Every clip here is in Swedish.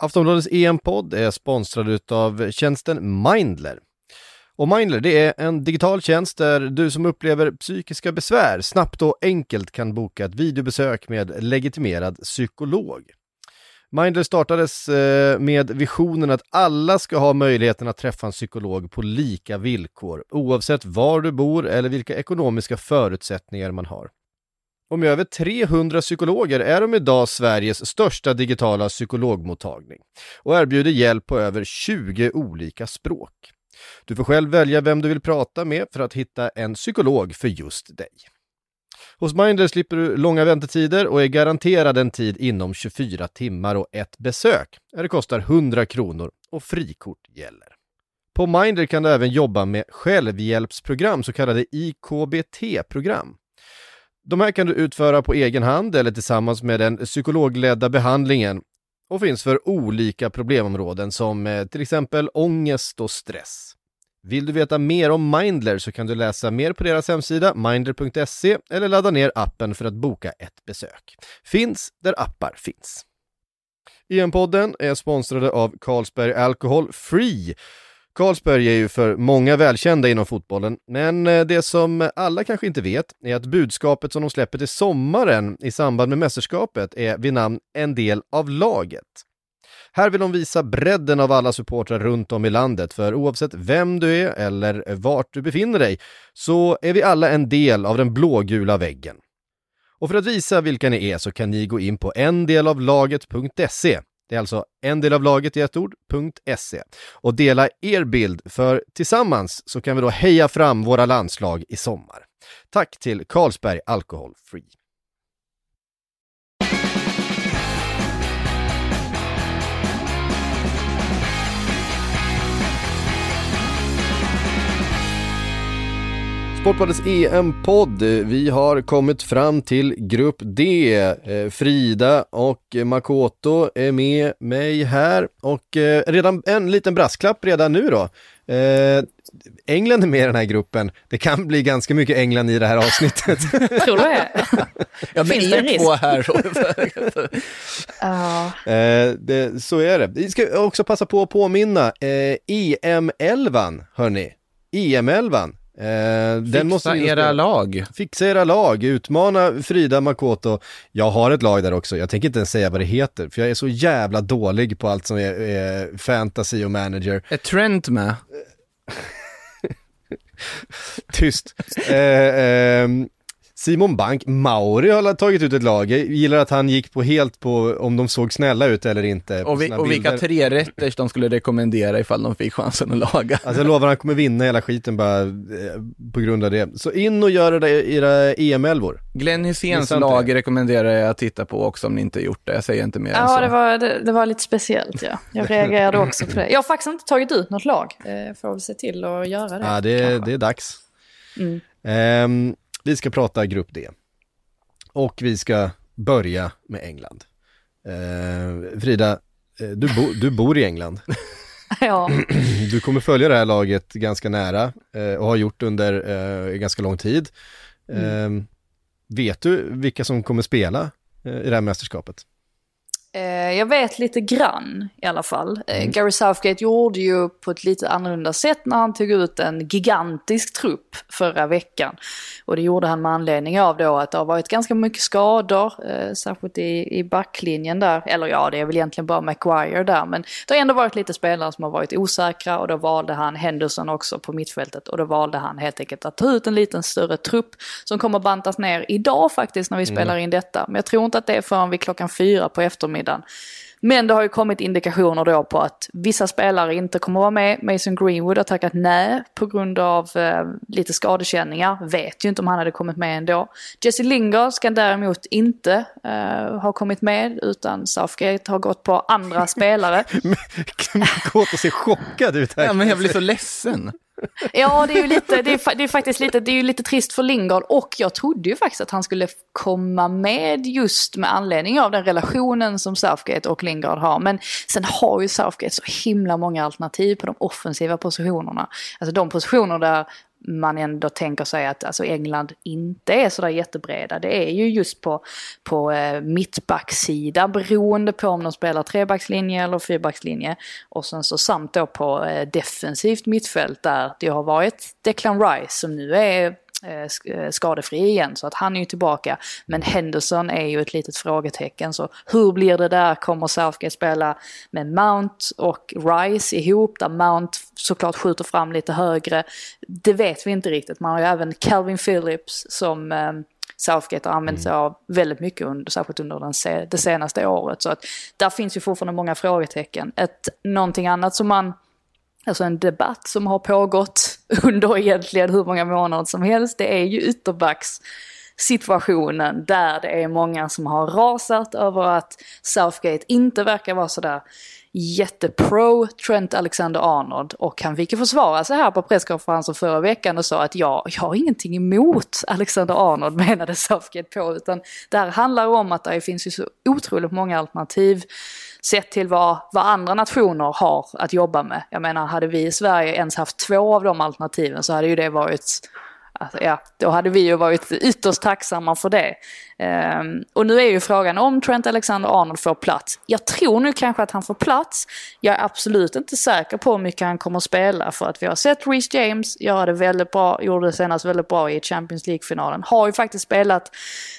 Aftonbladets EM-podd är sponsrad av tjänsten Mindler. Och Mindler det är en digital tjänst där du som upplever psykiska besvär snabbt och enkelt kan boka ett videobesök med legitimerad psykolog. Mindler startades eh, med visionen att alla ska ha möjligheten att träffa en psykolog på lika villkor oavsett var du bor eller vilka ekonomiska förutsättningar man har. Och med över 300 psykologer är de idag Sveriges största digitala psykologmottagning och erbjuder hjälp på över 20 olika språk. Du får själv välja vem du vill prata med för att hitta en psykolog för just dig. Hos Mindler slipper du långa väntetider och är garanterad en tid inom 24 timmar och ett besök. Det kostar 100 kronor och frikort gäller. På Mindler kan du även jobba med självhjälpsprogram, så kallade IKBT-program. De här kan du utföra på egen hand eller tillsammans med den psykologledda behandlingen och finns för olika problemområden som eh, till exempel ångest och stress. Vill du veta mer om Mindler så kan du läsa mer på deras hemsida mindler.se eller ladda ner appen för att boka ett besök. Finns där appar finns. EM-podden är sponsrade av Carlsberg Alcohol Free Carlsberg är ju för många välkända inom fotbollen, men eh, det som alla kanske inte vet är att budskapet som de släpper till sommaren i samband med mästerskapet är vid namn En del av laget. Här vill de visa bredden av alla supportrar runt om i landet, för oavsett vem du är eller vart du befinner dig så är vi alla en del av den blågula väggen. Och för att visa vilka ni är så kan ni gå in på endelavlaget.se det är alltså en del av laget i ett ord.se och dela er bild för tillsammans så kan vi då heja fram våra landslag i sommar. Tack till Carlsberg Alcohol Free. Sportbladets EM-podd. Vi har kommit fram till Grupp D. Eh, Frida och Makoto är med mig här och eh, redan en liten brasklapp redan nu då. Eh, England är med i den här gruppen. Det kan bli ganska mycket England i det här avsnittet. Tror du det? Ja, med er två här. Ja. det, så är det. Vi ska också passa på att påminna. EM-11, hörni. EM-11. Eh, fixa måste era lag. Fixa era lag, utmana Frida Makoto. Jag har ett lag där också, jag tänker inte ens säga vad det heter, för jag är så jävla dålig på allt som är, är fantasy och manager. Är Trent med? Tyst. eh, eh, Simon Bank, Mauri har tagit ut ett lag. Jag gillar att han gick på helt på om de såg snälla ut eller inte. Och, vi, och vilka tre rätter de skulle rekommendera ifall de fick chansen att laga. Alltså jag lovar, han kommer vinna hela skiten bara eh, på grund av det. Så in och gör det era EM-elvor. Glenn Hyséns lag rekommenderar jag att titta på också om ni inte gjort det. Jag säger inte mer Ja, än så. Det, var, det, det var lite speciellt ja. Jag reagerade också på det. Jag har faktiskt inte tagit ut något lag. Eh, får väl se till att göra det. Ja, det, det är dags. Mm. Um, vi ska prata Grupp D. Och vi ska börja med England. Eh, Frida, eh, du, bo, du bor i England. ja. Du kommer följa det här laget ganska nära eh, och har gjort under eh, ganska lång tid. Mm. Ehm, vet du vilka som kommer spela eh, i det här mästerskapet? Eh, jag vet lite grann i alla fall. Eh, mm. Gary Southgate gjorde ju på ett lite annorlunda sätt när han tog ut en gigantisk trupp förra veckan. Och det gjorde han med anledning av då att det har varit ganska mycket skador, eh, särskilt i, i backlinjen där. Eller ja, det är väl egentligen bara Maguire där. Men det har ändå varit lite spelare som har varit osäkra och då valde han Henderson också på mittfältet. Och då valde han helt enkelt att ta ut en liten större trupp som kommer bantas ner idag faktiskt när vi mm. spelar in detta. Men jag tror inte att det är förrän vid klockan fyra på eftermiddagen eftermiddagen. Men det har ju kommit indikationer då på att vissa spelare inte kommer vara med. Mason Greenwood har tackat nej på grund av eh, lite skadekänningar. Vet ju inte om han hade kommit med ändå. Jesse Lingard ska däremot inte eh, ha kommit med utan Southgate har gått på andra spelare. Kåta ser chockad ut här. Ja, men jag blir så ledsen. Ja, det är ju lite, det är, det är faktiskt lite, det är ju lite trist för Lingard och jag trodde ju faktiskt att han skulle komma med just med anledning av den relationen som Southgate och Lingard har. Men sen har ju Southgate så himla många alternativ på de offensiva positionerna. Alltså de positioner där man ändå tänker sig att alltså England inte är sådär jättebreda. Det är ju just på, på eh, mittbacksida beroende på om de spelar trebackslinje eller fyrbackslinje. Och sen så samt då på eh, defensivt mittfält där det har varit Declan Rice som nu är skadefri igen så att han är ju tillbaka. Men Henderson är ju ett litet frågetecken så hur blir det där? Kommer Southgate spela med Mount och Rice ihop där Mount såklart skjuter fram lite högre? Det vet vi inte riktigt. Man har ju även Calvin Phillips som eh, Southgate har använt sig av väldigt mycket, under, särskilt under den se, det senaste året. Så att där finns ju fortfarande många frågetecken. Ett, någonting annat som man alltså en debatt som har pågått under egentligen hur många månader som helst. Det är ju ytterbacks-situationen där det är många som har rasat över att Southgate inte verkar vara sådär jättepro Trent Alexander-Arnold och han fick ju försvara sig här på presskonferensen förra veckan och sa att ja, jag har ingenting emot Alexander-Arnold menade Southgate på utan det här handlar om att det finns ju så otroligt många alternativ sett till vad, vad andra nationer har att jobba med. Jag menar, hade vi i Sverige ens haft två av de alternativen så hade ju det varit Alltså, ja, då hade vi ju varit ytterst tacksamma för det. Um, och nu är ju frågan om Trent Alexander-Arnold får plats. Jag tror nu kanske att han får plats. Jag är absolut inte säker på hur mycket han kommer att spela för att vi har sett Reece James göra det väldigt bra, gjorde det senast väldigt bra i Champions League-finalen. Har ju faktiskt spelat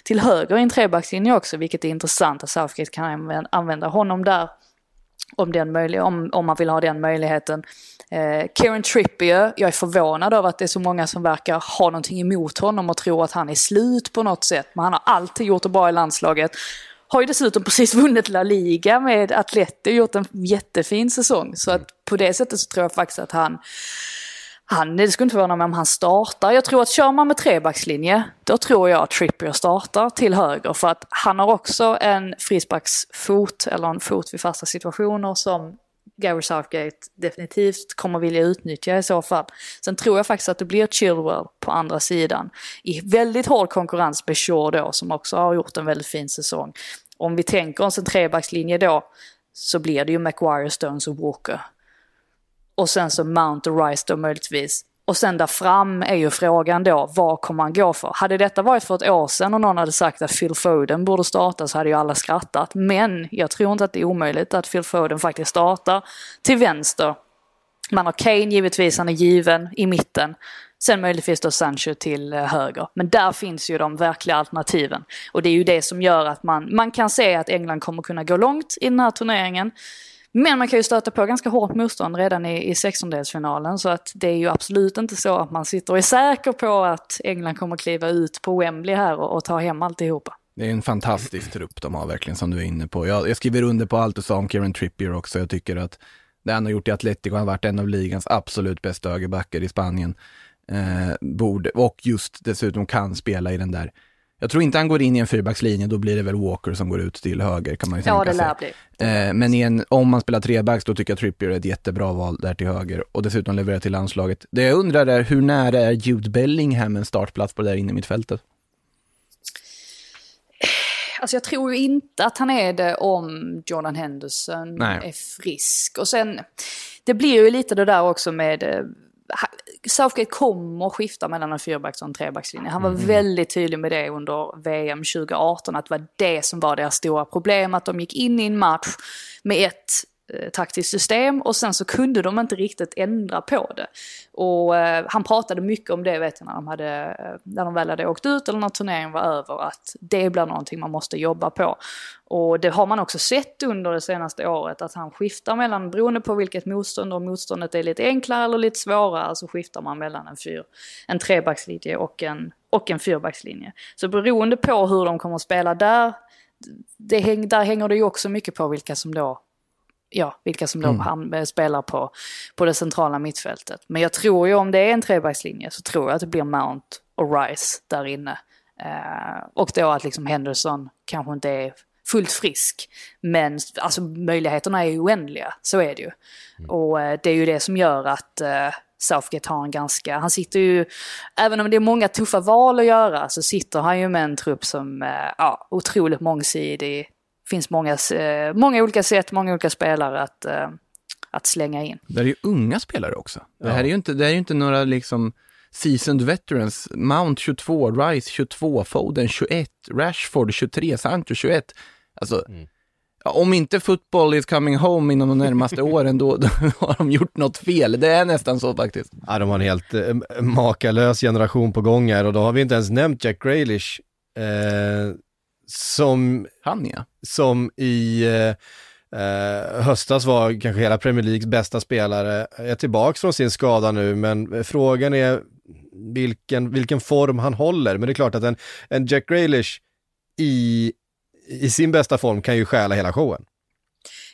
till höger i en trebackslinje också, vilket är intressant att Southgate kan använda honom där om, den möjlig om, om man vill ha den möjligheten. Eh, Kieran Trippier, jag är förvånad över att det är så många som verkar ha någonting emot honom och tror att han är slut på något sätt. Men han har alltid gjort det bra i landslaget. Har ju dessutom precis vunnit La Liga med Atleti och gjort en jättefin säsong. Så att på det sättet så tror jag faktiskt att han han, det skulle inte förvåna mig om han startar. Jag tror att kör man med trebackslinje, då tror jag att Trippier startar till höger. För att han har också en frisparksfot, eller en fot vid fasta situationer som Gary Southgate definitivt kommer vilja utnyttja i så fall. Sen tror jag faktiskt att det blir Chilwell på andra sidan. I väldigt hård konkurrens med Shaw då, som också har gjort en väldigt fin säsong. Om vi tänker oss en trebackslinje då, så blir det ju Maguire, Stones och Walker. Och sen så Mount och Rice då möjligtvis. Och sen där fram är ju frågan då, vad kommer han gå för? Hade detta varit för ett år sedan och någon hade sagt att Phil Foden borde starta så hade ju alla skrattat. Men jag tror inte att det är omöjligt att Phil Foden faktiskt startar till vänster. Man har Kane givetvis, han är given i mitten. Sen möjligtvis då Sancho till eh, höger. Men där finns ju de verkliga alternativen. Och det är ju det som gör att man, man kan se att England kommer kunna gå långt i den här turneringen. Men man kan ju stöta på ganska hårt motstånd redan i, i sextondelsfinalen så att det är ju absolut inte så att man sitter och är säker på att England kommer kliva ut på Wembley här och, och ta hem alltihopa. Det är en fantastisk trupp de har verkligen som du är inne på. Jag, jag skriver under på allt du sa om Kieran Trippier också. Jag tycker att det han har gjort i Atletico, han har varit en av ligans absolut bästa högerbackar i Spanien. Eh, borde, och just dessutom kan spela i den där jag tror inte han går in i en fyrbackslinje, då blir det väl Walker som går ut till höger kan man ju tänka sig. Ja, det lär bli. Eh, men en, om man spelar trebacks, då tycker jag Trippier är ett jättebra val där till höger och dessutom levererar till landslaget. Det jag undrar är, hur nära är Jude Bellingham en startplats på det där inne i mittfältet? Alltså jag tror ju inte att han är det om Jordan Henderson Nej. är frisk. Och sen, det blir ju lite det där också med eh, Southgate kommer skifta mellan en fyrbacks och en trebackslinje. Han var mm. väldigt tydlig med det under VM 2018, att det var det som var deras stora problem, att de gick in i en match med ett Eh, taktiskt system och sen så kunde de inte riktigt ändra på det. Och eh, han pratade mycket om det vet jag när de, hade, eh, när de väl hade åkt ut eller när turneringen var över att det blir någonting man måste jobba på. Och det har man också sett under det senaste året att han skiftar mellan, beroende på vilket motstånd, om motståndet är lite enklare eller lite svårare så skiftar man mellan en, fyr, en trebackslinje och en, och en fyrbackslinje. Så beroende på hur de kommer att spela där, det häng, där hänger det ju också mycket på vilka som då ja, vilka som då mm. Eh, spelar på, på det centrala mittfältet. Men jag tror ju om det är en trebackslinje så tror jag att det blir Mount och Rice där inne. Eh, och då att liksom Henderson kanske inte är fullt frisk. Men alltså möjligheterna är ju oändliga, så är det ju. Mm. Och eh, det är ju det som gör att eh, Southgate har en ganska, han sitter ju, även om det är många tuffa val att göra, så sitter han ju med en trupp som är eh, ja, otroligt mångsidig, finns många, eh, många olika sätt, många olika spelare att, eh, att slänga in. Det är ju unga spelare också. Det här är ju inte, det är inte några liksom seasoned veterans. Mount 22, Rice 22, Foden 21, Rashford 23, Sancho 21. Alltså, mm. ja, om inte football is coming home inom de närmaste åren, då, då, har de gjort något fel. Det är nästan så faktiskt. Ja, de har en helt eh, makalös generation på gång här och då har vi inte ens nämnt Jack Grealish. Eh, som... Han ja. Som i... Eh, Eh, höstas var kanske hela Premier Leagues bästa spelare, är tillbaks från sin skada nu, men frågan är vilken, vilken form han håller. Men det är klart att en, en Jack Grealish i, i sin bästa form kan ju stjäla hela showen.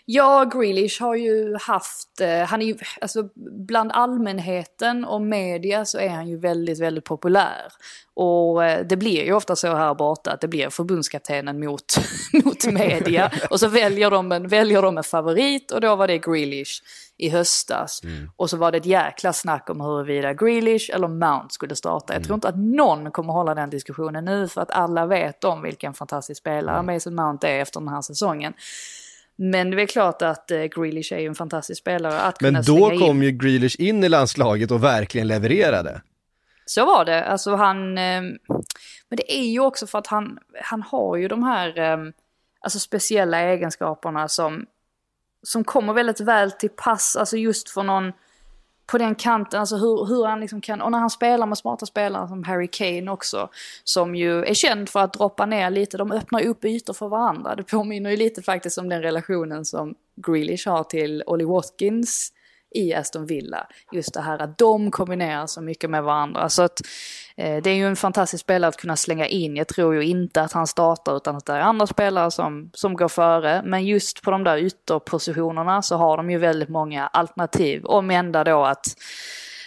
Ja, Grealish har ju haft, eh, han är ju, alltså bland allmänheten och media så är han ju väldigt, väldigt populär. Och eh, det blir ju ofta så här borta att det blir förbundskaptenen mot, mot media. och så väljer de, en, väljer de en favorit och då var det Grealish i höstas. Mm. Och så var det ett jäkla snack om huruvida Grealish eller Mount skulle starta. Jag mm. tror inte att någon kommer hålla den diskussionen nu för att alla vet om vilken fantastisk spelare mm. Mason Mount är efter den här säsongen. Men det är klart att eh, Grealish är ju en fantastisk spelare att Men då kom ju Grealish in i landslaget och verkligen levererade. Så var det. Alltså han... Eh, men det är ju också för att han, han har ju de här eh, alltså speciella egenskaperna som, som kommer väldigt väl till pass. Alltså just för någon på den kanten, alltså hur, hur han liksom kan, och när han spelar med smarta spelare som Harry Kane också, som ju är känd för att droppa ner lite, de öppnar upp ytor för varandra. Det påminner ju lite faktiskt om den relationen som Grealish har till Ollie Watkins i Aston Villa. Just det här att de kombinerar så mycket med varandra. Så att eh, det är ju en fantastisk spelare att kunna slänga in. Jag tror ju inte att han startar utan att det är andra spelare som, som går före. Men just på de där ytterpositionerna så har de ju väldigt många alternativ. Om ända då att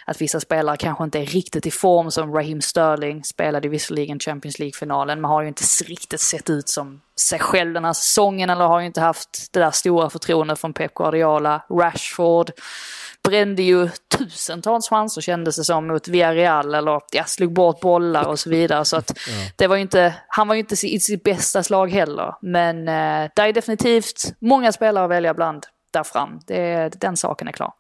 att vissa spelare kanske inte är riktigt i form som Raheem Sterling spelade visserligen Champions League-finalen men har ju inte riktigt sett ut som sig själv den här säsongen eller har ju inte haft det där stora förtroendet från Pep Guardiola. Rashford brände ju tusentals chanser kändes det som mot Villarreal eller ja, slog bort bollar och så vidare. Så att det var inte, han var ju inte i sitt bästa slag heller. Men eh, det är definitivt många spelare att välja bland där fram. Det, den saken är klar.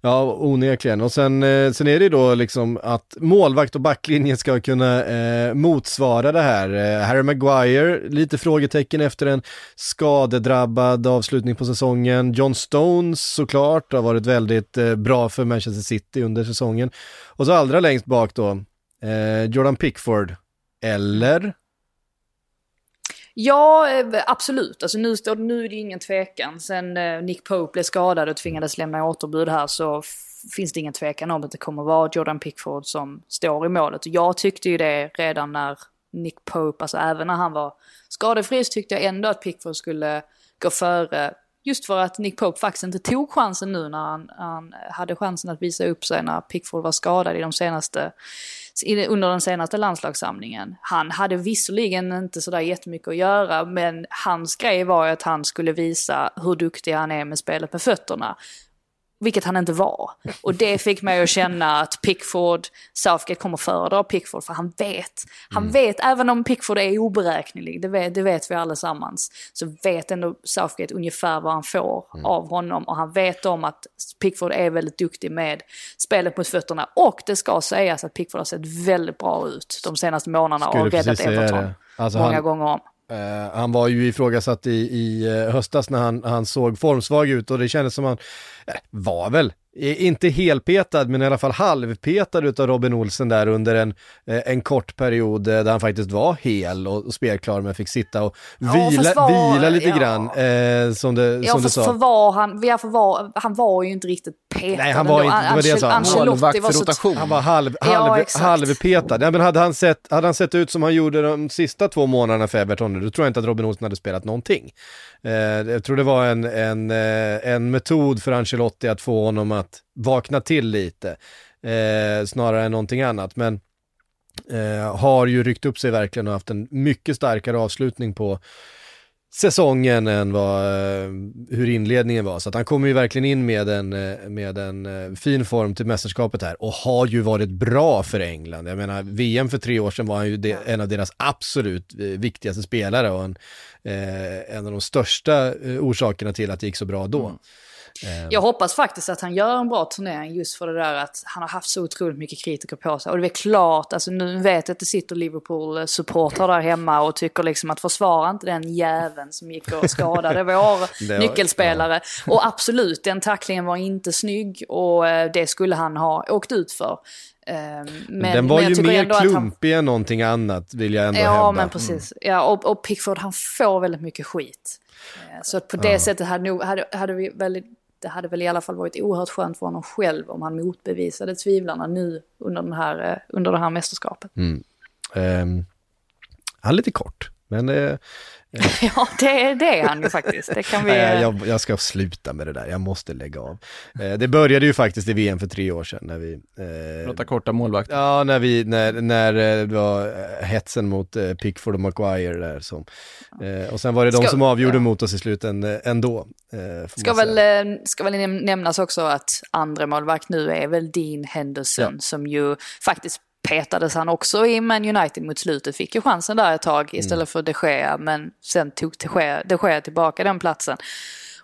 Ja, onekligen. Och sen, eh, sen är det då liksom att målvakt och backlinje ska kunna eh, motsvara det här. Eh, Harry Maguire, lite frågetecken efter en skadedrabbad avslutning på säsongen. John Stones såklart har varit väldigt eh, bra för Manchester City under säsongen. Och så allra längst bak då, eh, Jordan Pickford. Eller? Ja, eh, absolut. Alltså nu, står, nu är det ingen tvekan. Sen eh, Nick Pope blev skadad och tvingades lämna återbud här så finns det ingen tvekan om att det kommer vara Jordan Pickford som står i målet. Jag tyckte ju det redan när Nick Pope, alltså även när han var skadefri så tyckte jag ändå att Pickford skulle gå före. Just för att Nick Pope faktiskt inte tog chansen nu när han, han hade chansen att visa upp sig när Pickford var skadad i de senaste under den senaste landslagssamlingen. Han hade visserligen inte sådär jättemycket att göra, men hans grej var ju att han skulle visa hur duktig han är med spelet med fötterna. Vilket han inte var. Och det fick mig att känna att Pickford, Southgate kommer föredra Pickford för han vet. Han mm. vet, även om Pickford är oberäknelig, det vet, det vet vi allesammans, så vet ändå Southgate ungefär vad han får mm. av honom. Och han vet om att Pickford är väldigt duktig med spelet mot fötterna. Och det ska sägas att Pickford har sett väldigt bra ut de senaste månaderna och räddat Everton alltså många han... gånger om. Uh, han var ju ifrågasatt i, i eh, höstas när han, han såg formsvag ut och det kändes som han, eh, var väl inte helpetad, men i alla fall halvpetad utav Robin Olsen där under en, eh, en kort period eh, där han faktiskt var hel och, spelklar men fick sitta och vila, ja, var, vila lite ja. grann eh, som, det, ja, som du sa. För var han, för var, han var ju inte riktigt petad. Nej, han var inte, det var det jag sa. Ancelotti var så... Han var halv, halv, ja, halvpetad. Ja, men hade, han sett, hade han sett ut som han gjorde de sista två månaderna för Everton, då tror jag inte att Robin Olsen hade spelat någonting. Eh, jag tror det var en, en, eh, en metod för Ancelotti att få honom att vakna till lite, eh, snarare än någonting annat. Men eh, har ju ryckt upp sig verkligen och haft en mycket starkare avslutning på säsongen än vad, eh, hur inledningen var. Så att han kommer ju verkligen in med en, eh, med en eh, fin form till mästerskapet här och har ju varit bra för England. Jag menar, VM för tre år sedan var han ju de, en av deras absolut viktigaste spelare och en, eh, en av de största orsakerna till att det gick så bra då. Mm. Jag hoppas faktiskt att han gör en bra turnering just för det där att han har haft så otroligt mycket kritiker på sig. Och det är klart, alltså nu vet jag att det sitter Liverpool-supportrar där hemma och tycker liksom att försvara inte den jäveln som gick och skadade vår Det var- nyckelspelare. Och absolut, den tacklingen var inte snygg och eh, det skulle han ha åkt ut för. Eh, Men, den var men ju mer att han- klumpig än någonting annat, vill jag ändå Ja, hävda. men precis. Ja, och, och Pickford han får väldigt mycket skit. Eh, Så att på det sättet hade, nog, hade, hade vi väldigt, det hade väl i alla fall varit oerhört skönt för honom själv om han motbevisade tvivlarna nu under, den här, eh, under det här mästerskapet. Ehm, han är lite kort, men eh, ja, det, det är han ju faktiskt. Det kan vi... nej, eh, jag, jag ska sluta med det där, jag måste lägga av. Eh, det började ju faktiskt i VM för tre år sedan när vi... Eh, Prata korta målvakter. Ja, när, vi, när, när eh, det var eh, hetsen mot eh, Pickford och Maguire där som... Eh, och sen var det de Ska- som avgjorde ja. mot oss i slutet ändå. Eh, Ska väl, eh, ska väl näm- nämnas också att andra målvakt nu är väl Dean Henderson som ju faktiskt petades han också i Man United mot slutet. Fick ju chansen där ett tag istället för de Gea men sen tog de Gea, de Gea tillbaka den platsen.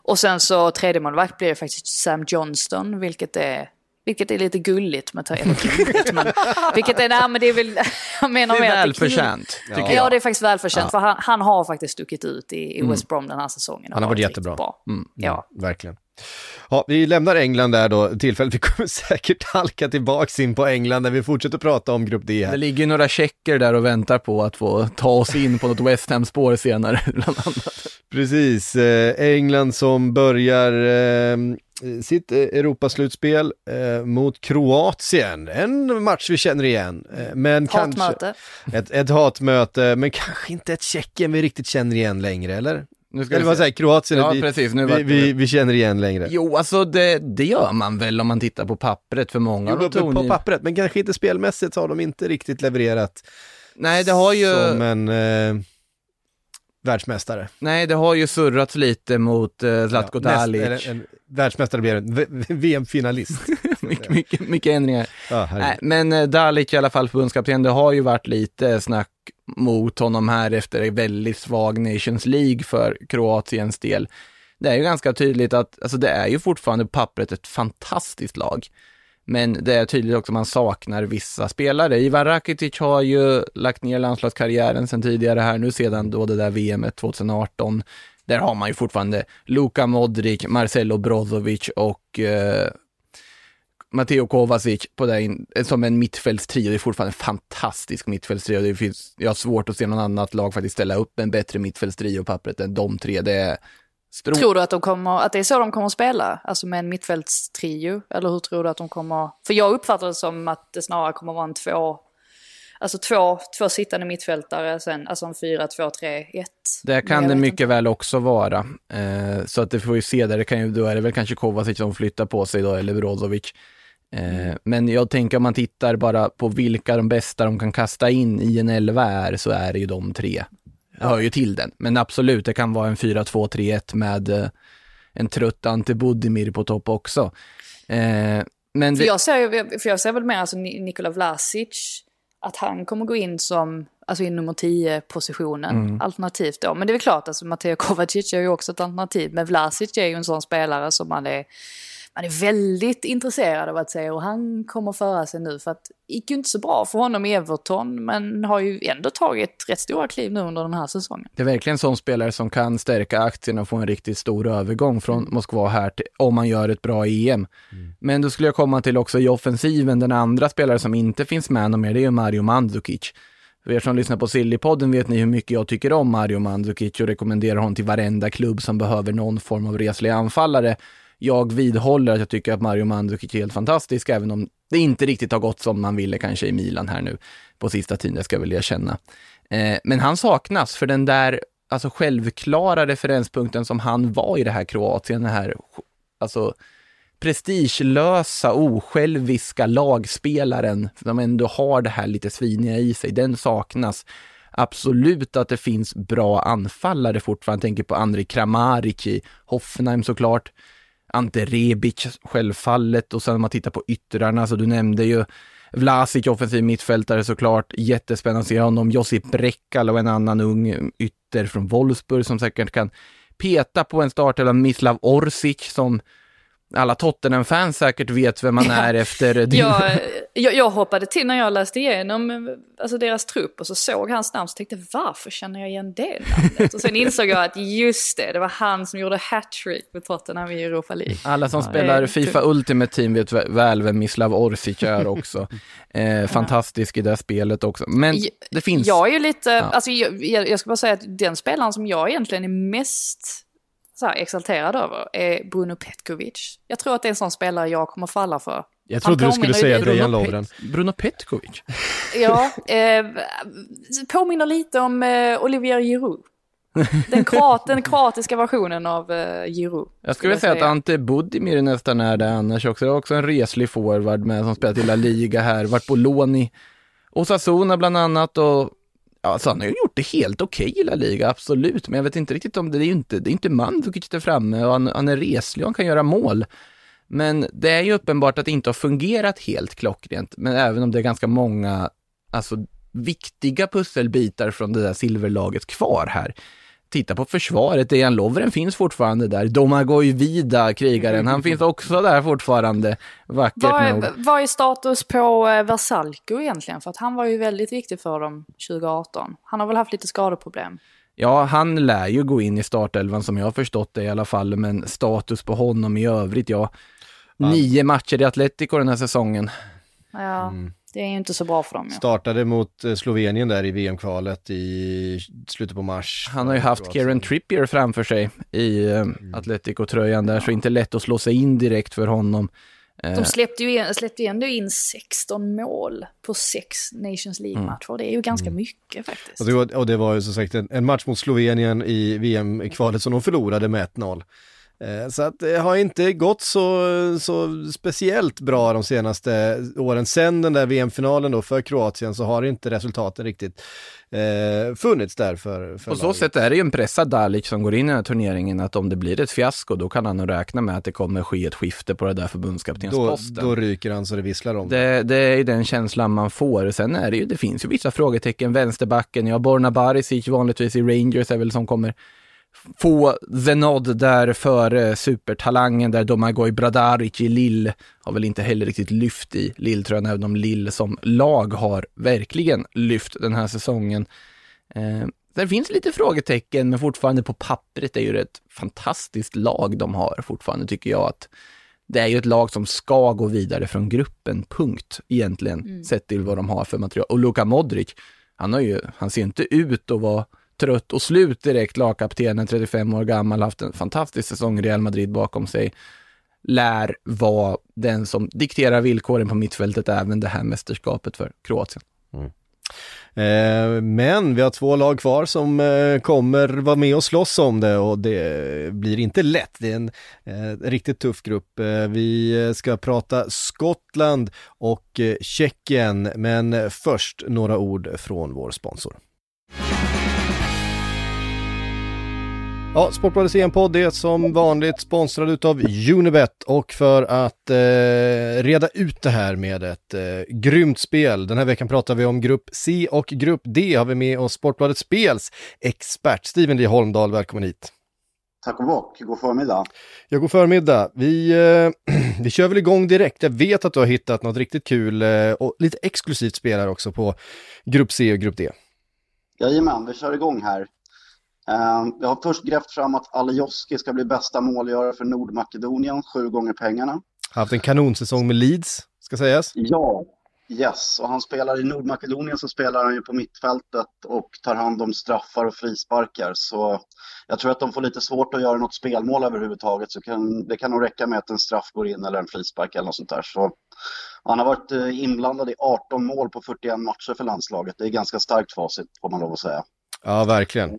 Och sen så tredje målvakt blir det faktiskt Sam Johnston vilket är vilket är lite gulligt med gulligt, men vilket är, nej men det är väl, jag menar Det är välförtjänt, Ja, jag. det är faktiskt välförtjänt för han, han har faktiskt stuckit ut i, i West Brom den här säsongen. och Han har varit jättebra. Bra. Mm. Ja. Verkligen. Ja, vi lämnar England där då tillfället. Vi kommer säkert halka tillbaks in på England när vi fortsätter prata om Grupp D Det här. ligger några checker där och väntar på att få ta oss in på något West Ham-spår senare, bland annat. Precis, eh, England som börjar eh, sitt eh, Europaslutspel eh, mot Kroatien. En match vi känner igen. Men kanske Hatmöte. ett, ett hatmöte, men kanske inte ett Tjeckien vi riktigt känner igen längre, eller? Nu ska Eller vad säger Kroatien, Ja, vi, precis. Nu vi, vi, vi känner igen längre. Jo, alltså det, det gör man väl om man tittar på pappret för många. Jo, på, på pappret, men kanske inte spelmässigt har de inte riktigt levererat Nej, det har ju... som en eh, världsmästare. Nej, det har ju surrats lite mot uh, Zlatko Ja, näst- Dalic. eller en världsmästare blir en VM-finalist. mycket, mycket, mycket ändringar. Ja. Nej, men uh, Dalic i alla fall förbundskapten, det har ju varit lite snack mot honom här efter en väldigt svag Nations League för Kroatiens del. Det är ju ganska tydligt att, alltså det är ju fortfarande på pappret ett fantastiskt lag. Men det är tydligt också att man saknar vissa spelare. Ivan Rakitic har ju lagt ner landslagskarriären sedan tidigare här nu sedan då det där VM 2018. Där har man ju fortfarande Luka Modric, Marcelo Brozovic och eh, Matteo Kovacic på det in, som en mittfältstrio. Det är fortfarande en fantastisk mittfältstrio. Det finns, jag har svårt att se någon annat lag faktiskt ställa upp en bättre mittfältstrio på pappret än de tre. Det är stro- Tror du att, de kommer, att det är så de kommer att spela? Alltså med en mittfältstrio? Eller hur tror du att de kommer... För jag uppfattar det som att det snarare kommer vara en två... Alltså två, två sittande mittfältare, sen, alltså en 4-2-3-1. Det Men kan jag det vet mycket inte. väl också vara. Eh, så att det får vi se där. Det kan ju, då är det väl kanske Kovacic som flyttar på sig då, eller Brozovic. Eh, men jag tänker om man tittar bara på vilka de bästa de kan kasta in i en elva är, så är det ju de tre. Det hör ju till den. Men absolut, det kan vara en 4-2-3-1 med eh, en trött Ante Budimir på topp också. Eh, men För det, jag, ser, för jag ser väl mer alltså Ni- Nikola Vlasic, att han kommer gå in som, alltså i nummer 10-positionen, Mm. alternativt då. Men det är väl klart, alltså Matteo Kovacic är ju också ett alternativ, men Vlasic är ju en sån spelare som man är, man är väldigt intresserad av att se hur han kommer föra sig nu. För att det gick ju inte så bra för honom i Everton, men har ju ändå tagit rätt stora kliv nu under den här säsongen. Det är verkligen en sån spelare som kan stärka aktierna och få en riktigt stor övergång från Mm. Moskva här till, om man gör ett bra EM. Men då skulle jag komma till också i offensiven, den andra spelare som inte finns med någon mer, det är ju Mario Mandzukic. För er som lyssnar på Sillypodden vet ni hur mycket jag tycker om Mario Mandzukic och rekommenderar honom till varenda klubb som behöver någon form av reslig anfallare. Jag vidhåller att jag tycker att Mario Mandzukic är helt fantastisk, även om det inte riktigt har gått som man ville kanske i Milan här nu på sista tiden, det ska jag väl erkänna. Eh, men han saknas för den där alltså självklara referenspunkten som han var i det här Kroatien, den här alltså prestigelösa, osjälviska lagspelaren som ändå har det här lite sviniga i sig, den saknas. Absolut att det finns bra anfallare fortfarande, jag tänker på André Kramaric i Hoffenheim såklart, Ante Rebic självfallet och sen om man tittar på yttrarna, så du nämnde ju Vlasic, offensiv mittfältare såklart, jättespännande att se honom, Josip Brekal och en annan ung ytter från Wolfsburg som säkert kan peta på en startelva, Mislav Orsic som alla Tottenham-fans säkert vet vem man är efter din... jag, jag, jag, hoppade till när jag läste igenom alltså deras trupp och så såg hans namn och tänkte varför känner jag igen det namnet? Och sen insåg jag att just det, det var han som gjorde hattrick med Tottenham i Europa League. Alla som ja, spelar Fifa Ultimate Team vet väl vem Mislav Orsic är också. eh, fantastisk i det spelet också. Men det finns... Jag är ju lite, ja. alltså jag, jag ska bara säga att den spelaren som jag egentligen är mest så här exalterad över är Bruno Petkovic. Jag tror att det är en sån spelare jag kommer falla för. Jag trodde du skulle säga Dejan Lovren. Bruno Petkovic? ja, eh, påminner lite om eh, Olivier Giroud. Den, kroat, den kroatiska versionen av uh, Giroud. Jag skulle säga, säga att Ante Budimir nästan är det annars också. Det är också en reslig forward med som spelat i La Liga här, varit på lån i Osasuna bland annat och Alltså han har ju gjort det helt okej okay i La Liga, absolut, men jag vet inte riktigt om det, det är ju inte, det är inte Mandzukic där framme och han, han är reslig och han kan göra mål. Men det är ju uppenbart att det inte har fungerat helt klockrent, men även om det är ganska många, alltså viktiga pusselbitar från det där silverlaget kvar här titta på försvaret, Dejan Lovren finns fortfarande där. Domagoj Vida, krigaren, han finns också där fortfarande. Vackert vad är, nog. Vad är status på eh, Versalco egentligen? För att han var ju väldigt viktig för dem 2018. Han har väl haft lite skadeproblem? Ja, han lär ju gå in i startelvan som jag har förstått det i alla fall, men status på honom i övrigt, ja. ja. Nio matcher i Atletico den här säsongen. Ja. Mm. Det är ju inte så bra för dem. Ja. Startade mot eh, Slovenien där i VM-kvalet i slutet på mars. Han har ju haft Kieran Trippier framför sig i eh, mm. Atletico-tröjan där, ja. så inte lätt att slå sig in direkt för honom. De eh. släppte ju, in, släppte ju ändå in 16 mål på sex Nations League-matcher. Mm. Det är ju ganska mm. mycket faktiskt. Och det, var, och det var ju som sagt en, en match mot Slovenien i VM-kvalet som de förlorade med 1-0. Eh, så att det har inte gått så, så speciellt bra de senaste åren. Sen den där VM-finalen då för Kroatien så har inte resultaten riktigt eh, funnits där för, för På så sätt är det ju en pressad Dalic som går in i den här turneringen att om det blir ett fiasko då kan han nog räkna med att det kommer ske ett skifte på det där förbundskaptensposten. Då, då ryker han så det visslar om. Det, det är ju den känslan man får. Sen är det ju, det finns ju vissa frågetecken. Vänsterbacken, ja Borna Barisic vanligtvis i Rangers är väl som kommer få the nod där före supertalangen där Domagoj Bradaric i Lill har väl inte heller riktigt lyft i Lill-tröjan, även om Lill som lag har verkligen lyft den här säsongen. Eh, det finns lite frågetecken, men fortfarande på pappret är ju det ett fantastiskt lag de har fortfarande, tycker jag. att Det är ju ett lag som ska gå vidare från gruppen, punkt, egentligen, mm. sett till vad de har för material. Och Luka Modric, han, har ju, han ser inte ut att vara trött och slut direkt, lagkaptenen, 35 år gammal, haft en fantastisk säsong i Real Madrid bakom sig. Lär vara den som dikterar villkoren på mittfältet även det här mästerskapet för Kroatien. Mm. Eh, men vi har två lag kvar som eh, kommer vara med och slåss om det och det blir inte lätt. Det är en eh, riktigt tuff grupp. Eh, vi eh, ska prata Skottland och eh, Tjeckien, men först några ord från vår sponsor. Ja, Sportbladets EM-podd är som vanligt sponsrad utav Unibet och för att eh, reda ut det här med ett eh, grymt spel. Den här veckan pratar vi om grupp C och grupp D har vi med oss Sportbladet Spels expert Steven Lee Holmdahl, välkommen hit. Tack och bock, god förmiddag. Ja, god förmiddag. Vi, eh, vi kör väl igång direkt. Jag vet att du har hittat något riktigt kul eh, och lite exklusivt spel här också på grupp C och grupp D. Jajamän, vi kör igång här. Ehm, jag har först grävt fram att Alioski ska bli bästa målgörare för Nordmakedonien, sju gånger pengarna. Haft en kanonsäsong med Leeds, ska sägas. Ja, yes. Och han spelar i Nordmakedonien så spelar han ju på mittfältet och tar hand om straffar och frisparkar. Så jag tror att de får lite svårt att göra något spelmål överhuvudtaget. Så kan, det kan nog räcka med att en straff går in eller en frispark eller något sånt där. Så han har varit eh, inblandad i 18 mål på 41 matcher för landslaget. Det är ganska starkt facit får man lov att säga. Ja, verkligen.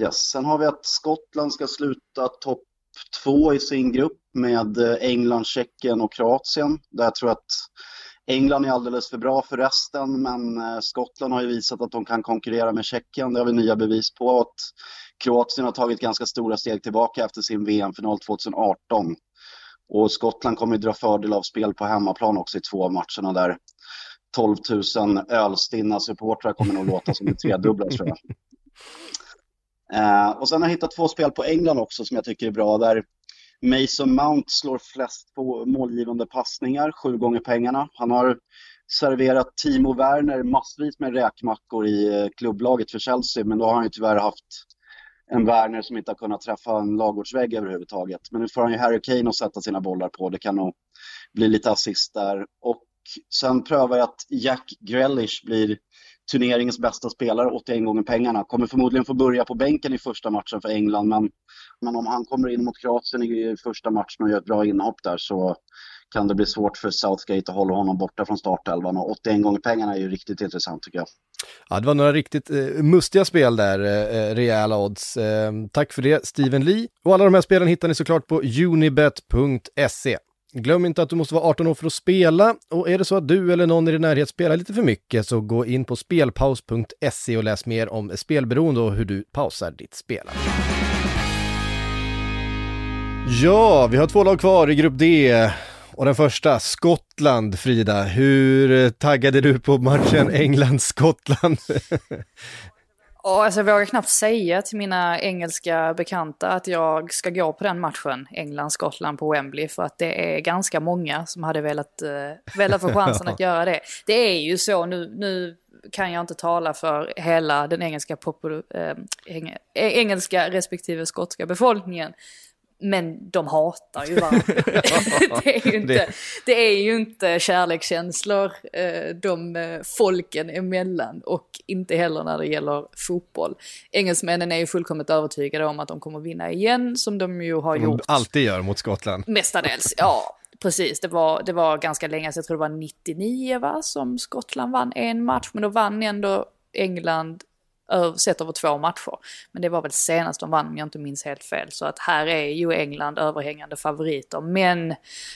Yes. Sen har vi att Skottland ska sluta topp två i sin grupp med eh, England, Tjeckien och Kroatien. Där jag tror att England är alldeles för bra för resten, men eh, Skottland har ju visat att de kan konkurrera med Tjeckien. Det har vi nya bevis på. Att Kroatien har tagit ganska stora steg tillbaka efter sin VM-final 2018. Och Skottland kommer ju dra fördel av spel på hemmaplan också i två av matcherna där 12 000 ölstinna supportrar kommer nog låta som det tredubbla tror jag. Uh, och sen har jag hittat två spel på England också som jag tycker är bra. Där Mason Mount slår flest på målgivande passningar, sju gånger pengarna. Han har serverat Timo Werner massvis med räkmackor i eh, klubblaget för Chelsea, men då har han ju tyvärr haft en Werner som inte har kunnat träffa en lagårdsvägg överhuvudtaget. Men nu får han ju Harry Kane att sätta sina bollar på. Det kan nog bli lite assist där. Och sen prövar jag att Jack Grealish blir turneringens bästa spelare, 81 gånger pengarna. Kommer förmodligen få börja på bänken i första matchen för England, men, men om han kommer in mot Kroatien i första matchen och gör ett bra inhopp där så kan det bli svårt för Southgate att hålla honom borta från startelvan. Och 81 gånger pengarna är ju riktigt intressant tycker jag. Ja, det var några riktigt eh, mustiga spel där, eh, eh rejäla odds. Eh, tack för det, Steven Lee. Och alla de här spelen hittar ni såklart på unibet.se. Glöm inte att du måste vara 18 år för att spela och är det så att du eller någon i din närhet spelar lite för mycket så gå in på spelpaus.se och läs mer om spelberoende och hur du pausar ditt spelande. Ja, vi har två lag kvar i grupp D. Och den första, Skottland, Frida. Hur taggade du på matchen England-Skottland? Och alltså, jag vågar knappt säga till mina engelska bekanta att jag ska gå på den matchen, England-Skottland på Wembley, för att det är ganska många som hade velat, uh, velat få chansen att göra det. Det är ju så, nu, nu kan jag inte tala för hela den engelska, popul- äh, engelska respektive skotska befolkningen. Men de hatar ju varandra. det, är ju inte, det är ju inte kärlekskänslor eh, de eh, folken emellan och inte heller när det gäller fotboll. Engelsmännen är ju fullkomligt övertygade om att de kommer vinna igen som de ju har gjort. Alltid gör mot Skottland. Mestadels, ja. Precis, det var, det var ganska länge sedan, jag tror det var 99 va, som Skottland vann en match, men då vann ändå England sett över två matcher. Men det var väl senast de vann om jag inte minns helt fel. Så att här är ju England överhängande favoriter. Men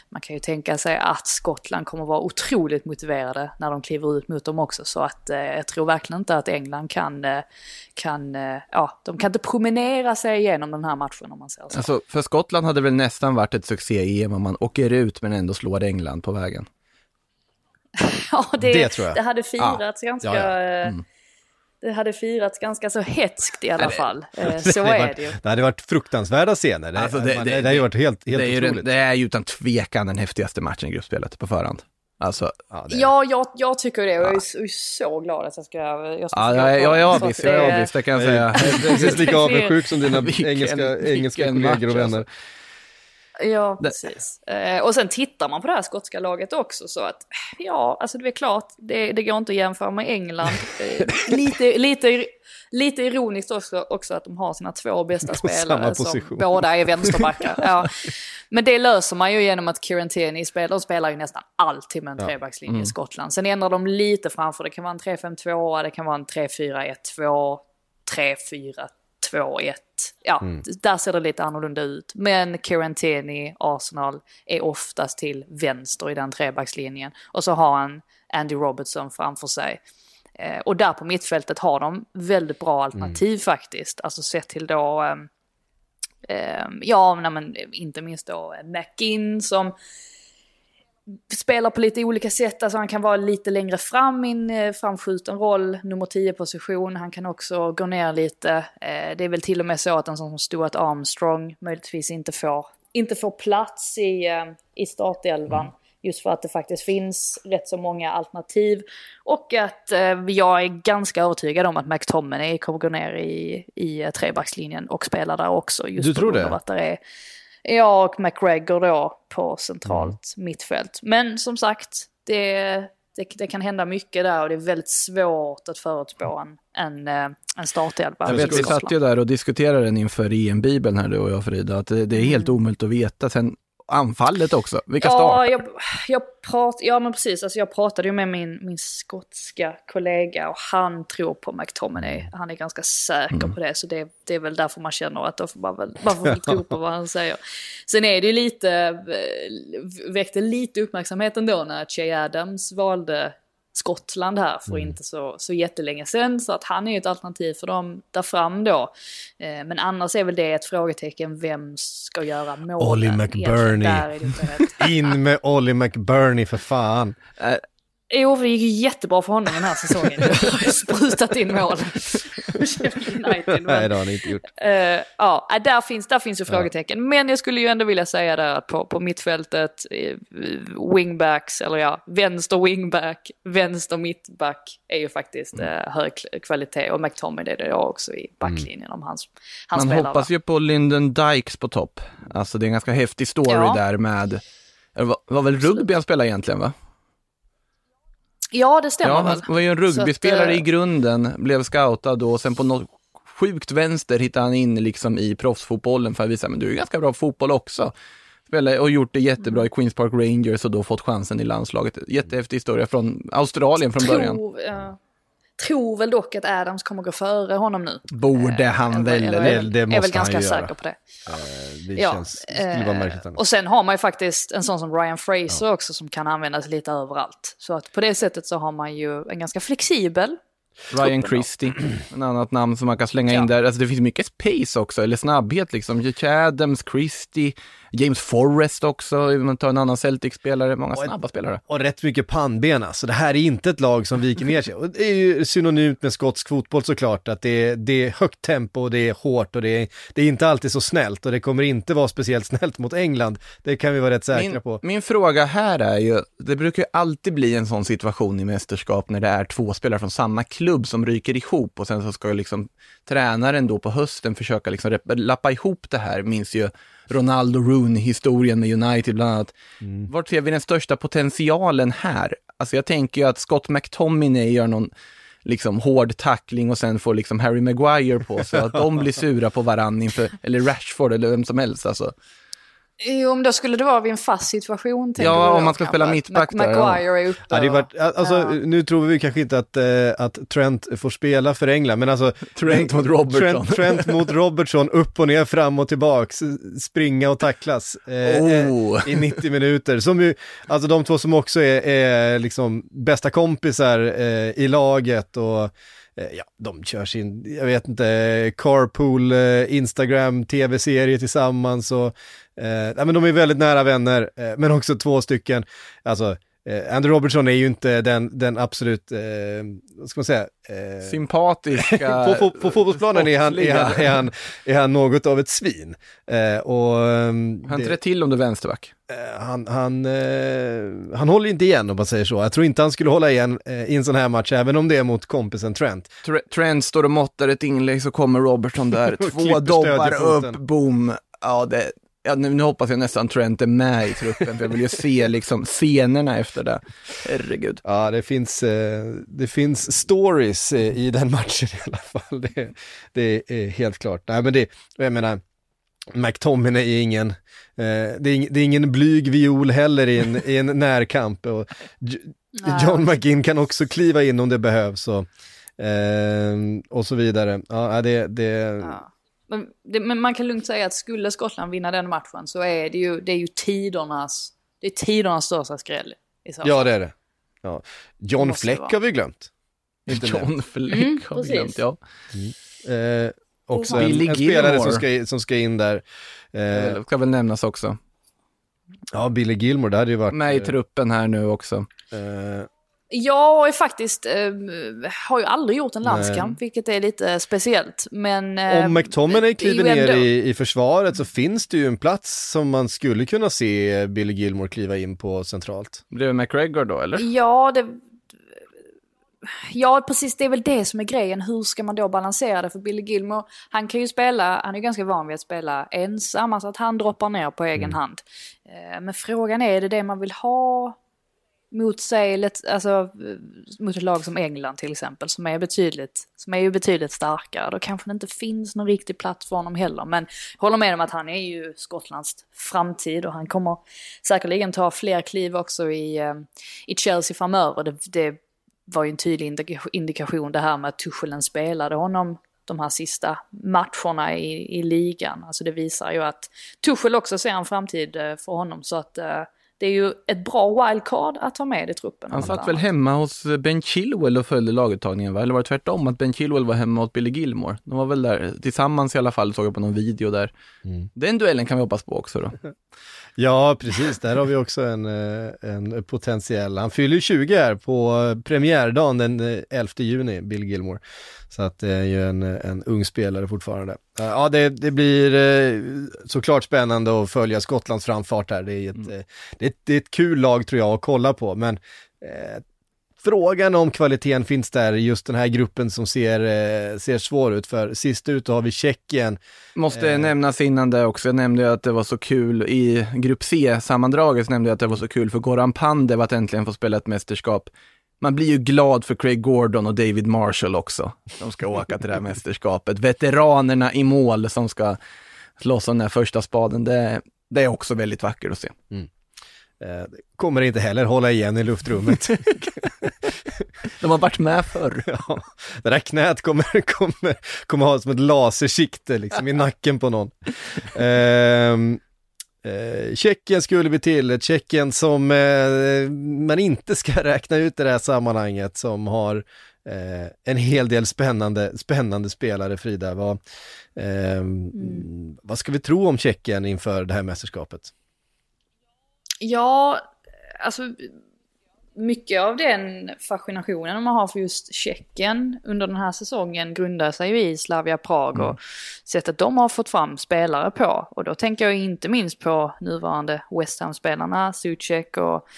man kan ju tänka sig att Skottland kommer vara otroligt motiverade när de kliver ut mot dem också. Så att eh, jag tror verkligen inte att England kan, eh, kan, eh, ja, de kan inte promenera sig igenom den här matchen om man säger så. Alltså, för Skottland hade väl nästan varit ett succé-EM om man åker ut men ändå slår England på vägen. ja, det, det, tror jag. det hade firats ja. ganska... Ja, ja. Mm det hade firats ganska så hetskt i alla Nej, fall. Eh, så det är varit, det ju. Det hade varit fruktansvärda scener. Det, alltså det, man, det, det, det varit helt, helt det är otroligt. Den, det är ju utan tvekan den häftigaste matchen i gruppspelet på förhand. Alltså, ja, ja jag, jag, tycker det och jag är, så glad att jag ska... Jag, ska ja, jag, jag är avis, jag är avis, det kan jag säga. Jag är precis lika avundsjuk som dina engelska, engelska kollegor och vänner. Ja, precis. Eh, och sen tittar man på det här skotska laget också så att ja, alltså det är klart, det, det går inte att jämföra med England. Eh, lite, lite, lite ironiskt också, också att de har sina två bästa spelare som båda är vänsterbackar. ja. Men det löser man ju genom att Kieran Tierney spelar, de spelar ju nästan alltid med en ja. trebackslinje mm. i Skottland. Sen ändrar de lite framför, det kan vara en 3-5-2, det kan vara en 3-4-1-2, 3-4 2-1. Ja, mm. där ser det lite annorlunda ut. Men Kieran Tierney, Arsenal, är oftast till vänster i den trebackslinjen. Och så har han Andy Robertson framför sig. Eh, och där på mittfältet har de väldigt bra alternativ mm. faktiskt. Alltså sett till då, eh, ja, men, inte minst då McInn som spelar på lite olika sätt. Alltså han kan vara lite längre fram i en eh, framskjuten roll, nummer 10-position. Han kan också gå ner lite. Eh, det är väl till och med så att en sån som Stuart Armstrong möjligtvis inte får, inte får plats i, eh, i startelvan. Mm. Just för att det faktiskt finns rätt så många alternativ. Och att eh, jag är ganska övertygad om att McTominay kommer gå ner i, i trebackslinjen och spela där också. Just du tror det? Att det är, Ja, och McGregor då på centralt mm. mittfält. Men som sagt, det, det, det, kan hända mycket där och det är väldigt svårt att förutspå en, en, eh, en startelva. Jag vet, vi satt ju där och diskuterade den inför EM-bibeln här du och jag Frida, att det, det är helt mm. omöjligt att veta. Sen anfallet också. Vilka ja, startar? Jag, jag prat, ja, men precis. Alltså jag pratade ju med min, min skotska kollega och han tror på McTominay. Han är ganska säker mm. på det, så det, det är väl därför man känner att då får man väl, man får väl tro på vad han säger. Sen är det ju lite, eh, väckte lite uppmärksamhet ändå när Che Adams valde Skottland här för mm. inte så, så jättelänge sedan. Så att han är ju ett alternativ för dem där fram då. Eh, men annars är väl det ett frågetecken, vem ska göra målen? Ollie McBurney. In med Ollie McBurney för fan. Jo, det gick ju jättebra för honom den här säsongen. Det har sprutat in mål. Sheffield United. Nej, det har han inte gjort. eh, ja, äh, där finns, där finns ju frågetecken. Men jag skulle ju ändå vilja säga där att på, på mittfältet, eh, wingbacks, eller ja, vänster wingback, vänster mittback är ju faktiskt Mm. eh, hög kvalitet. Och McTominay det är jag också i backlinjen om hans, han Man spelar hoppas där. ju på Lyndon Dykes på topp. Alltså det är en ganska häftig story Ja. där med, det var, var väl rugby han spelade egentligen va? Ja, det stämmer Ja, han var ju en Så att, rugbyspelare eh, i grunden, blev scoutad då och sen på något sjukt vänster hittade han in liksom i proffsfotbollen för att visa, men du är ganska bra på fotboll också. Och gjort det jättebra i Queens Park Rangers och då fått chansen i landslaget. Jättehäftig historia från Australien från början. Tror, eh, tror väl dock att Adams kommer gå före honom nu. Borde han Jag väl, är, eller? väl- det är måste väl ganska han göra. säker på det. Eh, Det Ja, känns, det eh, och sen har man ju faktiskt en sån som Ryan Fraser också som kan användas lite överallt. Så att på det sättet så har man ju en ganska flexibel. Ryan. Christie, en annat namn som man kan slänga Ja. in där. Alltså det finns mycket pace också, eller snabbhet liksom. J.K. Adams, Christie, James Forrest också, om man tar en annan Celtic-spelare, många Och ett- snabba spelare. Och rätt mycket pannben alltså. Det här är inte ett lag som viker ner sig. Och det är ju synonymt med skotsk fotboll såklart, att det är, det är högt tempo och det är hårt och det är, det är inte alltid så snällt och det kommer inte vara speciellt snällt mot England. Det kan vi vara rätt säkra Min, på. min fråga här är ju, det brukar ju alltid bli en sån situation i mästerskap när det är två spelare från samma klubb som ryker ihop och sen så ska ju liksom tränaren då på hösten försöka liksom lappa ihop det här, minns ju Ronaldo Rooney-historien med United bland annat. Vart ser vi den största potentialen här? Alltså jag tänker ju att Scott McTominay gör någon liksom hård tackling och sen får liksom Harry Maguire på sig, att de blir sura på varann inför, eller Rashford eller vem som helst alltså. Jo, men då skulle det vara vid en fast situation. Ja, om man ska spela mittback där, ja. Maguire är uppe. Ja, det har varit, alltså, Ja. Nu tror vi kanske inte att, eh, att Trent får spela för England, men alltså Trent mot Robertson. Trent, Trent mot Robertson, upp och ner, fram och tillbaks, springa och tacklas eh, Oh. eh, i 90 minuter. Som ju, alltså de två som också är, är liksom bästa kompisar eh, i laget och eh, ja, de kör sin, jag vet inte, carpool, Instagram, tv-serie tillsammans och eh, ja, men de är väldigt nära vänner, eh, men också två stycken, alltså eh, Andrew Robertson är ju inte den, den absolut, eh, vad ska man säga, eh, Sympatiska. på, på, på fotbollsplanen är han, är, han, är, han, är han något av ett svin. Eh, och, ehm, Han trätt till om du är vänsterback. han, han, han håller inte igen om man säger så. Jag tror inte han skulle hålla igen i en sån här match, även om det är mot kompisen Trent. Tre- Trent står och måttar ett inlägg så kommer Robertson där, två dobbar upp, boom. Ja, det, ja nu, nu hoppas jag nästan Trent är med i truppen, för jag vill ju se liksom scenerna efter det. Herregud. Ja, det finns, eh, det finns stories eh, i den matchen i alla fall. Det, det är helt klart. Nej, men det, jag menar, McTominay är ingen, eh, det, är det är ingen blyg viol heller i en, i en närkamp. Och. John McGinn kan också kliva in om det behövs och, eh, och så vidare. Ja, det, det, Ja. Men, det, men man kan lugnt säga att skulle Skottland vinna den matchen så är det ju, det är ju tidernas, det är tidernas största skräll. I så ja det är det. Ja. John Fleck vara. har vi glömt. Inte. John Fleck Mm, har vi glömt, ja. Eh, också Och en, Billy en spelare som ska, som ska in där. Eh, Det ska väl nämnas också. ja, Billy Gilmore, det hade ju varit... Med i eh, truppen här nu också. eh, Jag är faktiskt, eh, har ju aldrig gjort en landskamp, vilket är lite speciellt. Men... eh, Om McTominay är kliver ner ändå- i, i försvaret så finns det ju en plats som man skulle kunna se Billy Gilmore kliva in på centralt. Blir det McGregor då, eller? Ja, det... Ja, precis. Det är väl det som är grejen. Hur ska man då balansera det? För Billy Gilmore, han kan ju spela, han är ganska van vid att spela ensam, alltså att han droppar ner på egen hand. Eh, Men frågan är, är det det man vill ha mot sig, alltså mot ett lag som England till exempel, som är betydligt, som är ju betydligt starkare. Då kanske det inte finns någon riktig plats för honom heller. Men jag håller med om att han är ju Skottlands framtid och han kommer säkerligen ta fler kliv också i, eh, i Chelsea framöver. Det, det var ju en tydlig indikation det här med att Tuchelen spelade honom de här sista matcherna i, i ligan. Alltså det visar ju att Tuchel också ser en framtid eh, för honom. Så att eh, det är ju ett bra wildcard att ha med i truppen. Han satt väl annat. hemma hos Ben Chilwell och följde laguttagningen, va? Eller var det tvärtom, att Ben Chilwell var hemma hos Billy Gilmore? De var väl där tillsammans i alla fall, såg jag på någon video där. Den duellen kan vi hoppas på också då. Ja, precis. Där har vi också en, eh, en potentiell. Han fyller ju 20 här på premiärdagen den eh, 11 juni, Bill Gilmore. Så att det är ju en, en ung spelare fortfarande. Eh, ja, det, det blir eh, såklart spännande att följa Skottlands framfart här. Det är ett, mm. Eh, det, är ett, det är ett kul lag tror jag att kolla på, men eh, frågan om kvaliteten finns där i just den här gruppen som ser, eh, ser svår ut. För sist ut har vi Tjeckien. Måste eh. nämnas innan det också, jag nämnde att det var så kul i grupp C-sammandraget, nämnde jag att det var så kul för Goran Pandev att äntligen få spela ett mästerskap. Man blir ju glad för Craig Gordon och David Marshall också. De ska åka till det här mästerskapet. Veteranerna i mål som ska slåss om den här första spaden, det, det är också väldigt vackert att se. Mm. Eh, kommer inte heller hålla igen i luftrummet. De har varit med förr. Ja, det där knät kommer, kommer, kommer ha som ett lasersikte liksom i nacken på någon. Eh, eh, Tjeckien skulle vi till, ett Tjeckien som eh, man inte ska räkna ut i det här sammanhanget, som har eh, en hel del spännande, spännande spelare, Frida. Vad, ehm, mm. vad ska vi tro om Tjeckien inför det här mästerskapet? Ja, alltså mycket av den fascinationen man har för just Tjeckien under den här säsongen grundar sig ju i Slavia Prag och mm. sättet de har fått fram spelare på. Och då tänker jag inte minst på nuvarande West Ham-spelarna, Sucek och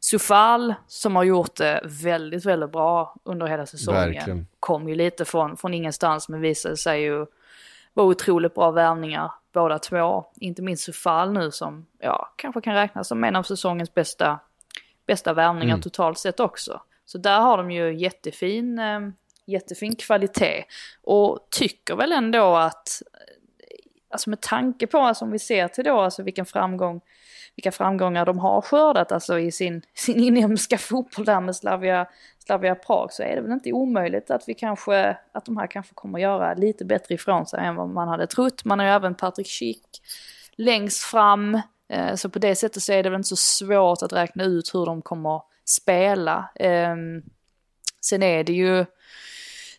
Sufal som har gjort det väldigt, väldigt bra under hela säsongen. Verkligen. Kom ju lite från, från ingenstans men visade sig ju vara otroligt bra värvningar båda två. Inte minst Sufal nu som ja, kanske kan räknas som en av säsongens bästa, bästa värvningar mm. totalt sett också. Så där har de ju jättefin, eh, jättefin kvalitet. Och tycker väl ändå att, alltså med tanke på, alltså om vi ser till då, alltså vilken framgång vilka framgångar de har skördat alltså i sin, sin inhemska fotboll där med Slavia, Slavia Prag så är det väl inte omöjligt att vi kanske, att de här kanske kommer göra lite bättre ifrån sig än vad man hade trott. Man har ju även Patrik Schick längst fram, eh, Eh, så på det sättet så är det väl inte så svårt att räkna ut hur de kommer spela. Ehm, sen är det ju,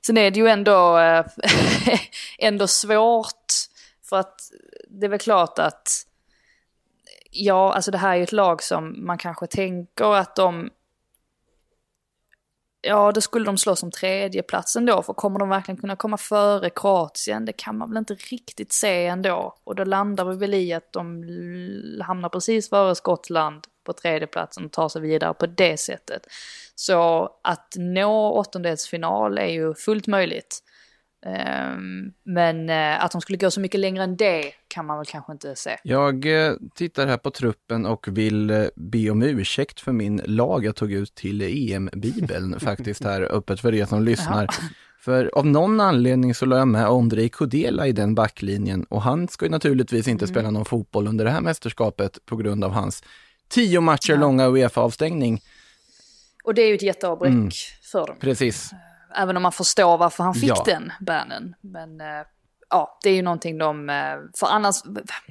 sen är det ju ändå, eh, ändå svårt för att det är väl klart att ja, alltså det här är ju ett lag som man kanske tänker att de... Ja, då skulle de slåss om tredjeplatsen då, för kommer de verkligen kunna komma före Kroatien? Det kan man väl inte riktigt se ändå. Och då landar vi väl i att de hamnar precis före Skottland på tredjeplatsen och tar sig vidare på det sättet. Så att nå åttondelsfinal är ju fullt möjligt. Ehm, men eh, att de skulle gå så mycket längre än det kan man väl kanske inte se. Jag eh, tittar här på truppen och vill eh, be om ursäkt för min lag jag tog ut till EM-bibeln faktiskt här öppet för er som lyssnar. Ja. För av någon anledning så la jag med Ondrej Kodela i den backlinjen och han ska ju naturligtvis inte mm. spela någon fotboll under det här mästerskapet på grund av hans tio matcher ja. långa Uefa-avstängning. Och det är ju ett jätteavbräck mm. för dem. Precis. Även om man förstår varför han fick ja. den bannen. Men äh, ja, det är ju någonting de... Äh, för annars,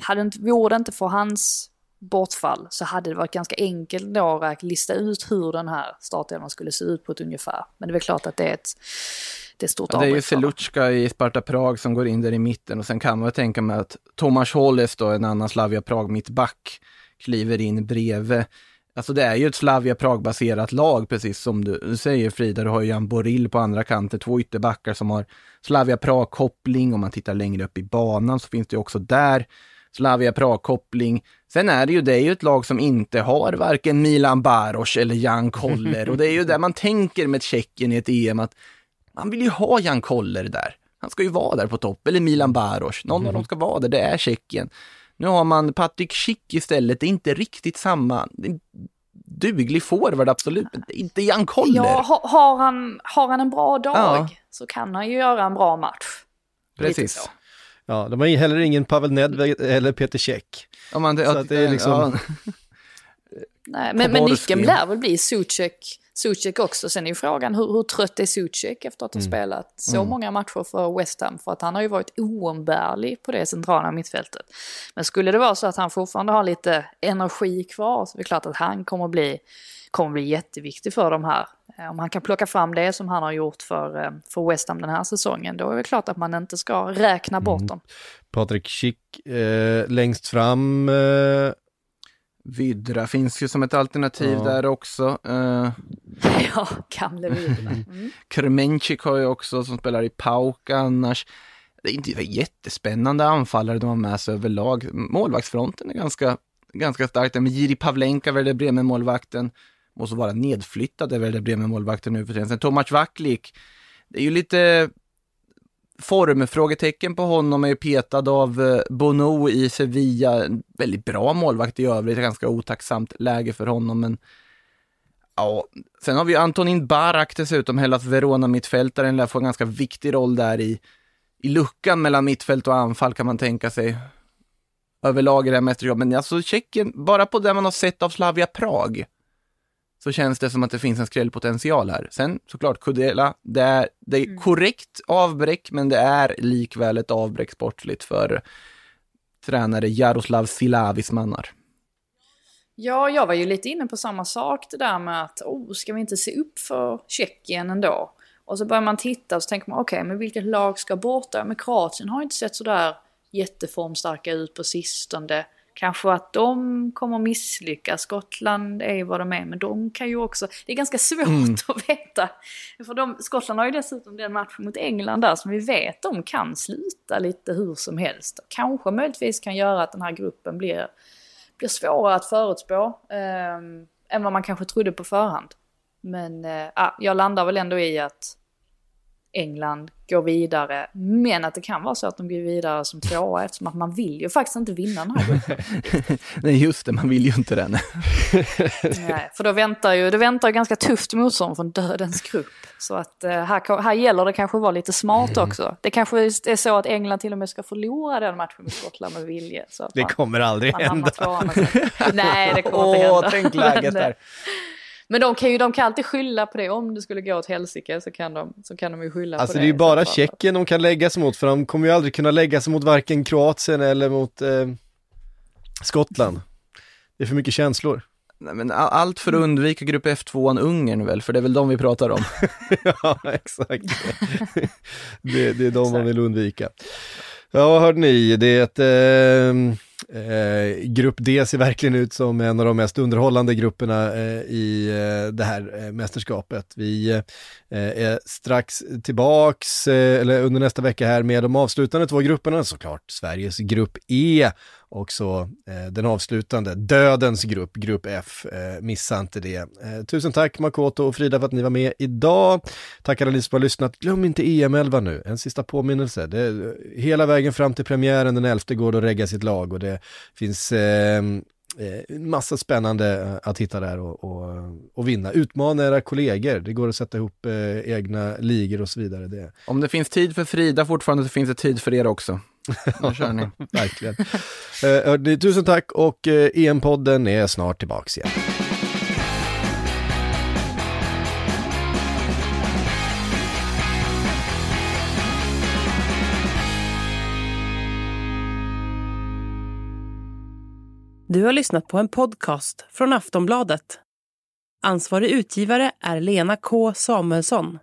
hade inte, vore det inte för hans bortfall så hade det varit ganska enkelt då att lista ut hur den här startelvan skulle se ut på ett ungefär. Men det är väl klart att det är ett, det är ett stort ja, Det är ju Selutska i Sparta Prag som går in där i mitten och sen kan man tänka mig att Tomas Holles då, en annan Slavia Prag mittback, kliver in bredvid. Alltså det är ju ett Slavia Prag-baserat lag, precis som du, säger Frida. Du har ju Jan Boril på andra kanten, två ytterbackar som har Slavia Prag-koppling. Om man tittar längre upp i banan så finns det ju också där Slavia Prag-koppling. Sen är det ju, det är ju ett lag som inte har varken Milan Baros eller Jan Koller. Och det är ju där man tänker med Tjeckien i ett EM att man vill ju ha Jan Koller där. Han ska ju vara där på topp, eller Milan Baros. Någon mm. av dem ska vara där, det är Tjeckien. Nu har man Patrik Schick istället, det är inte riktigt samma. Duglig forward absolut, men inte Jan Koller. Ja, har, han, har han en bra dag ja. så kan han ju göra en bra match. Precis. Ja, de har heller ingen Pavel Nedved eller Peter Käck. Ja, man, det, så att det är liksom... Ja. Nej, men, men nyckeln lär väl bli Suchek Suchek också. Sen är ju frågan hur, hur trött är Suchek efter att ha mm. spelat så mm. många matcher för West Ham? För att han har ju varit oumbärlig på det centrala mittfältet. Men skulle det vara så att han fortfarande har lite energi kvar så är det klart att han kommer bli, kommer bli jätteviktig för de här. Eh, om han kan plocka fram det som han har gjort för, eh, för West Ham den här säsongen, då är det klart att man inte ska räkna bort mm. dem. Patrik Schick eh, längst fram eh, Vydra finns ju som ett alternativ Ja. där också. Uh, Ja, gamle Vidra. Mm. Kremencik har ju också som spelar i Pauk annars. Det är inte jättespännande anfallare de har med sig överlag. Målvaktsfronten är ganska, ganska stark. där med Jiri Pavlenka, Werder Bremen-målvakten, måste vara nedflyttad, är Werder Bremen-målvakten nu för tiden. Sen Tomac Vaklik, det är ju lite formfrågetecken på honom, är ju petad av eh, Bono i Sevilla. En väldigt bra målvakt i övrigt, ganska otacksamt läge för honom, men Ja, sen har vi ju Antonin Barak dessutom, Hellas Verona-mittfältaren, lär få en ganska viktig roll där i, i luckan mellan mittfält och anfall kan man tänka sig. Överlag i det här mästerskapet, men alltså Tjeckien, bara på det man har sett av Slavia Prag, så känns det som att det finns en skrällpotential här. Sen såklart Kudela, det är, det är korrekt avbräck, men det är likväl ett avbräck sportsligt för tränare Jaroslav Silavis mannar. Ja, jag var ju lite inne på samma sak det där med att oh, ska vi inte se upp för Tjeckien ändå? Och så börjar man titta och så tänker man okej, okay, men vilket lag ska borta? Men Kroatien har inte sett sådär jätteformstarka ut på sistone. Kanske att de kommer misslyckas. Skottland är vad de är, men de kan ju också... Det är ganska svårt Mm. att veta. För de, Skottland har ju dessutom den matchen mot England där som vi vet de kan sluta lite hur som helst. Kanske möjligtvis kan göra att den här gruppen blir, blir svårare att förutspå. Eh, än vad man kanske trodde på förhand. Men eh, jag landar väl ändå i att England går vidare. Men att det kan vara så att de går vidare som tvåa eftersom att man vill ju faktiskt inte vinna den här gruppen. Nej, just det, man vill ju inte den. Nej, för då väntar ju, det väntar ju ganska tufft motstånd från dödens grupp. Så att eh, här, här gäller det kanske att vara lite smart också. Det kanske är så att England till och med ska förlora den matchen med Skottland med vilje. Så Det kommer aldrig hända. Nej, det kommer inte Åh, hända. tänk läget Men, eh, där. Men de kan ju de kan alltid skylla på det. Om det skulle gå åt helsike så kan de, så kan de ju skylla Alltså på det det. är ju bara. Tjeckien de kan lägga sig mot, för de kommer ju aldrig kunna lägga sig mot varken Kroatien eller mot eh, Skottland. Det är för mycket känslor. Nej, men allt för att undvika grupp F2 Ungern väl, för det är väl de vi pratar om. ja, exakt. det, det är de man vill undvika. Ja, hörde ni, det är ett eh, eh, Grupp D ser verkligen ut som en av de mest underhållande grupperna eh, i eh, det här eh, mästerskapet. Vi eh, är strax tillbaks, eh, eller under nästa vecka här med de avslutande två grupperna, såklart Sveriges grupp E och så eh, den avslutande, dödens grupp, grupp F. Eh, missa inte det. Eh, tusen tack Makoto och Frida för att ni var med idag. Tack alla ni som har lyssnat. Glöm inte EM11 nu, en sista påminnelse. Det, eh, hela vägen fram till premiären den 11 går det att regga sitt lag och det finns ehm, eh, massa spännande eh, att hitta där och, och, eh, och vinna. Utmana era kollegor, det går att sätta ihop eh, egna ligor och så vidare. Det, Om det finns tid för Frida fortfarande så finns det tid för er också. Nu kör ni. verkligen. Eh, tusen tack och eh, EM-podden är snart tillbaks igen. Du har lyssnat på en podcast från Aftonbladet. Ansvarig utgivare är Lena K Samuelsson.